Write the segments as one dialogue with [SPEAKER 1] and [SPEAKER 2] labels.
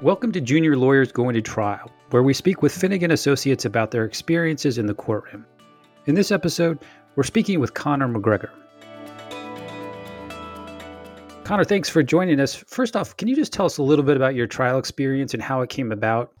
[SPEAKER 1] Welcome to Junior Lawyers Going to Trial, where we speak with Finnegan Associates about their experiences in the courtroom. In this episode, we're speaking with Connor McGregor. Connor, thanks for joining us. First off, can you just tell us a little bit about your trial experience and how it came about?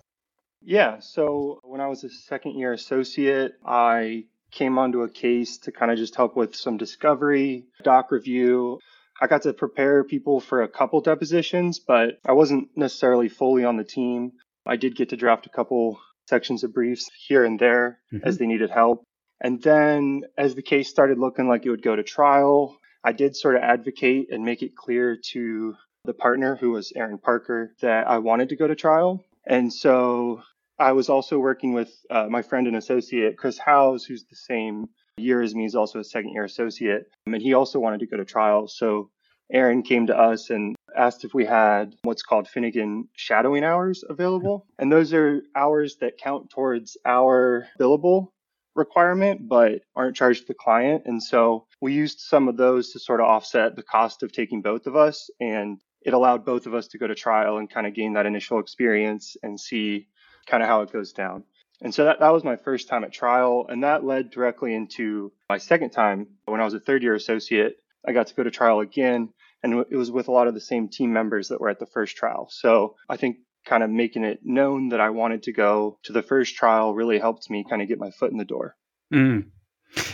[SPEAKER 2] Yeah, so when I was a second year associate, I came onto a case to kind of just help with some discovery, doc review. I got to prepare people for a couple depositions, but I wasn't necessarily fully on the team. I did get to draft a couple sections of briefs here and there mm-hmm. as they needed help. And then as the case started looking like it would go to trial, I did sort of advocate and make it clear to the partner who was Aaron Parker that I wanted to go to trial. And so I was also working with uh, my friend and associate, Chris Howes, who's the same year as me, he's also a second year associate. Um, and he also wanted to go to trial. So Aaron came to us and asked if we had what's called Finnegan shadowing hours available. And those are hours that count towards our billable requirement, but aren't charged to the client. And so we used some of those to sort of offset the cost of taking both of us. And it allowed both of us to go to trial and kind of gain that initial experience and see kind of how it goes down. And so that, that was my first time at trial. And that led directly into my second time when I was a third year associate. I got to go to trial again. And it was with a lot of the same team members that were at the first trial. So I think kind of making it known that I wanted to go to the first trial really helped me kind of get my foot in the door.
[SPEAKER 1] Mm.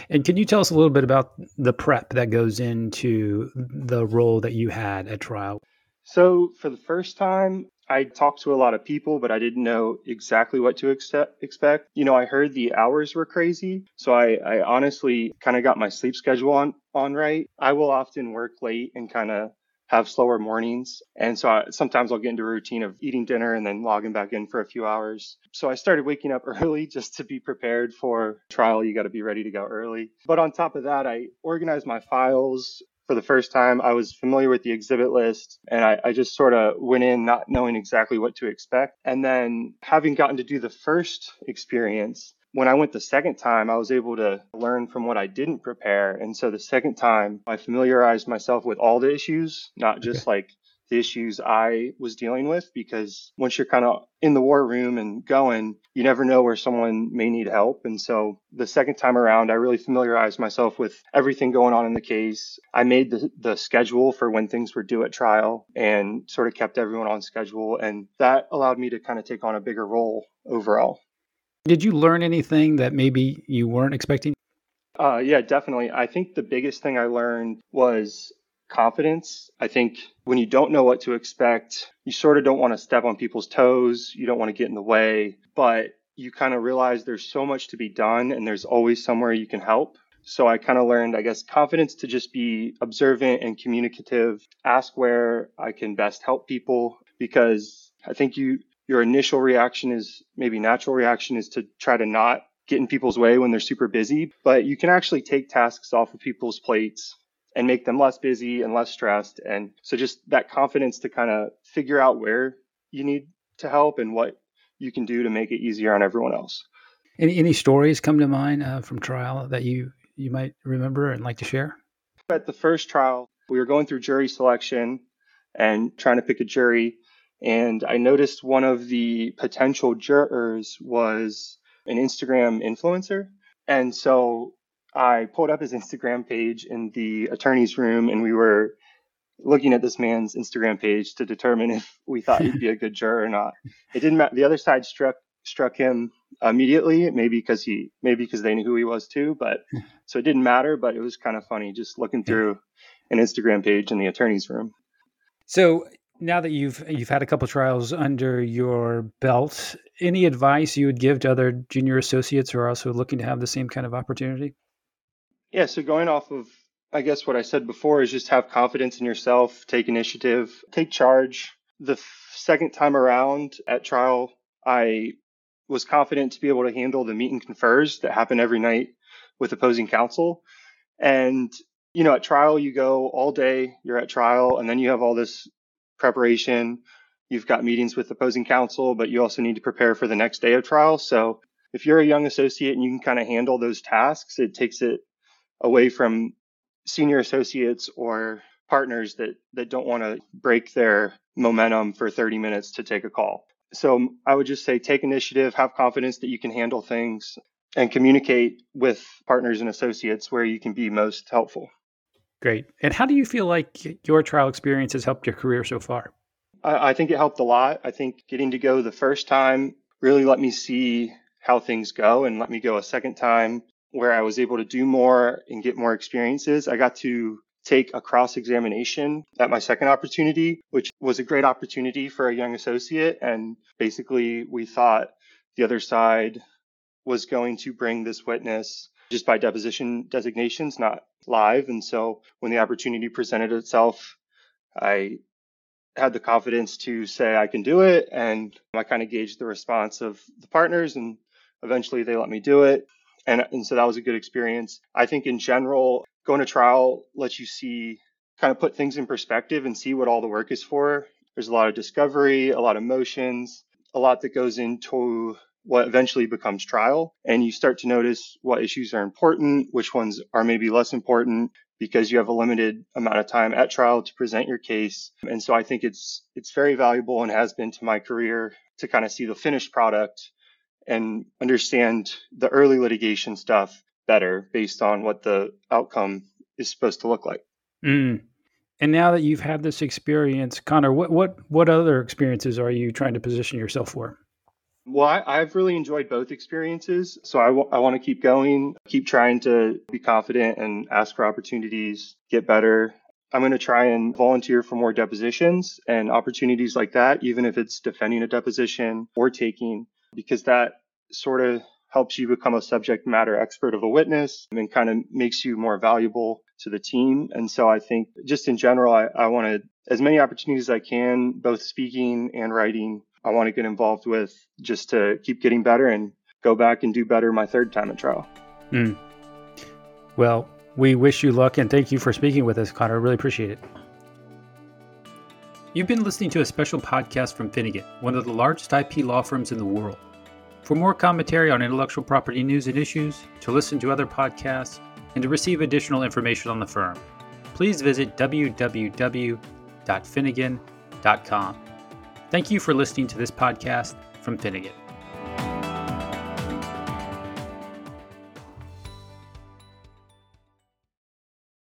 [SPEAKER 1] And can you tell us a little bit about the prep that goes into the role that you had at trial?
[SPEAKER 2] So, for the first time, I talked to a lot of people, but I didn't know exactly what to expect. You know, I heard the hours were crazy, so I, I honestly kind of got my sleep schedule on on right. I will often work late and kind of have slower mornings, and so I, sometimes I'll get into a routine of eating dinner and then logging back in for a few hours. So I started waking up early just to be prepared for trial. You got to be ready to go early. But on top of that, I organized my files for the first time. I was familiar with the exhibit list and I, I just sort of went in not knowing exactly what to expect. And then having gotten to do the first experience, when I went the second time, I was able to learn from what I didn't prepare. And so the second time, I familiarized myself with all the issues, not just okay. like the issues I was dealing with because once you're kind of in the war room and going, you never know where someone may need help. And so the second time around, I really familiarized myself with everything going on in the case. I made the, the schedule for when things were due at trial and sort of kept everyone on schedule. And that allowed me to kind of take on a bigger role overall.
[SPEAKER 1] Did you learn anything that maybe you weren't expecting?
[SPEAKER 2] Uh, yeah, definitely. I think the biggest thing I learned was confidence. I think when you don't know what to expect, you sort of don't want to step on people's toes. You don't want to get in the way, but you kind of realize there's so much to be done and there's always somewhere you can help. So I kind of learned, I guess, confidence to just be observant and communicative, ask where I can best help people because I think you your initial reaction is maybe natural reaction is to try to not get in people's way when they're super busy, but you can actually take tasks off of people's plates and make them less busy and less stressed. And so just that confidence to kind of figure out where you need to help and what you can do to make it easier on everyone else.
[SPEAKER 1] Any any stories come to mind uh, from trial that you you might remember and like to share?
[SPEAKER 2] At the first trial, we were going through jury selection and trying to pick a jury, and I noticed one of the potential jurors was an Instagram influencer, and so I pulled up his Instagram page in the attorney's room and we were looking at this man's Instagram page to determine if we thought he'd be a good juror or not. It didn't matter. The other side struck struck him immediately, maybe because he maybe because they knew who he was too, but so it didn't matter, but it was kind of funny just looking through an Instagram page in the attorney's room.
[SPEAKER 1] So now that you've you've had a couple trials under your belt, any advice you would give to other junior associates who are also looking to have the same kind of opportunity?
[SPEAKER 2] Yeah, so going off of, I guess what I said before is just have confidence in yourself, take initiative, take charge. The second time around at trial, I was confident to be able to handle the meet and confers that happen every night with opposing counsel. And, you know, at trial, you go all day, you're at trial, and then you have all this preparation. You've got meetings with opposing counsel, but you also need to prepare for the next day of trial. So if you're a young associate and you can kind of handle those tasks, it takes it away from senior associates or partners that that don't want to break their momentum for 30 minutes to take a call. So um, I would just say take initiative, have confidence that you can handle things and communicate with partners and associates where you can be most helpful.
[SPEAKER 1] Great. And how do you feel like your trial experience has helped your career so far?
[SPEAKER 2] I, I think it helped a lot. I think getting to go the first time really let me see how things go and let me go a second time where I was able to do more and get more experiences. I got to take a cross examination at my second opportunity, which was a great opportunity for a young associate. And basically, we thought the other side was going to bring this witness just by deposition designations, not live. And so when the opportunity presented itself, I had the confidence to say I can do it. And I kind of gauged the response of the partners, and eventually they let me do it. And, and so that was a good experience. I think in general, going to trial lets you see, kind of put things in perspective and see what all the work is for. There's a lot of discovery, a lot of motions, a lot that goes into what eventually becomes trial. And you start to notice what issues are important, which ones are maybe less important because you have a limited amount of time at trial to present your case. And so I think it's it's very valuable and has been to my career to kind of see the finished product and understand the early litigation stuff better based on what the outcome is supposed to look like.
[SPEAKER 1] Mm. And now that you've had this experience, Connor, what what what other experiences are you trying to position yourself for?
[SPEAKER 2] Well, I, have really enjoyed both experiences. So I, w- I want to keep going, keep trying to be confident and ask for opportunities, get better. I'm going to try and volunteer for more depositions and opportunities like that, even if it's defending a deposition or taking, because that sort of helps you become a subject matter expert of a witness and kind of makes you more valuable to the team. And so I think just in general, I, I want to, as many opportunities as I can, both speaking and writing, I want to get involved with just to keep getting better and go back and do better my third time at trial. Mm.
[SPEAKER 1] Well, we wish you luck and thank you for speaking with us, Connor. Really appreciate it. You've been listening to a special podcast from Finnegan, one of the largest IP law firms in the world. For more commentary on intellectual property news and issues, to listen to other podcasts, and to receive additional information on the firm, please visit www.finnegan.com. Thank you for listening to this podcast from Finnegan.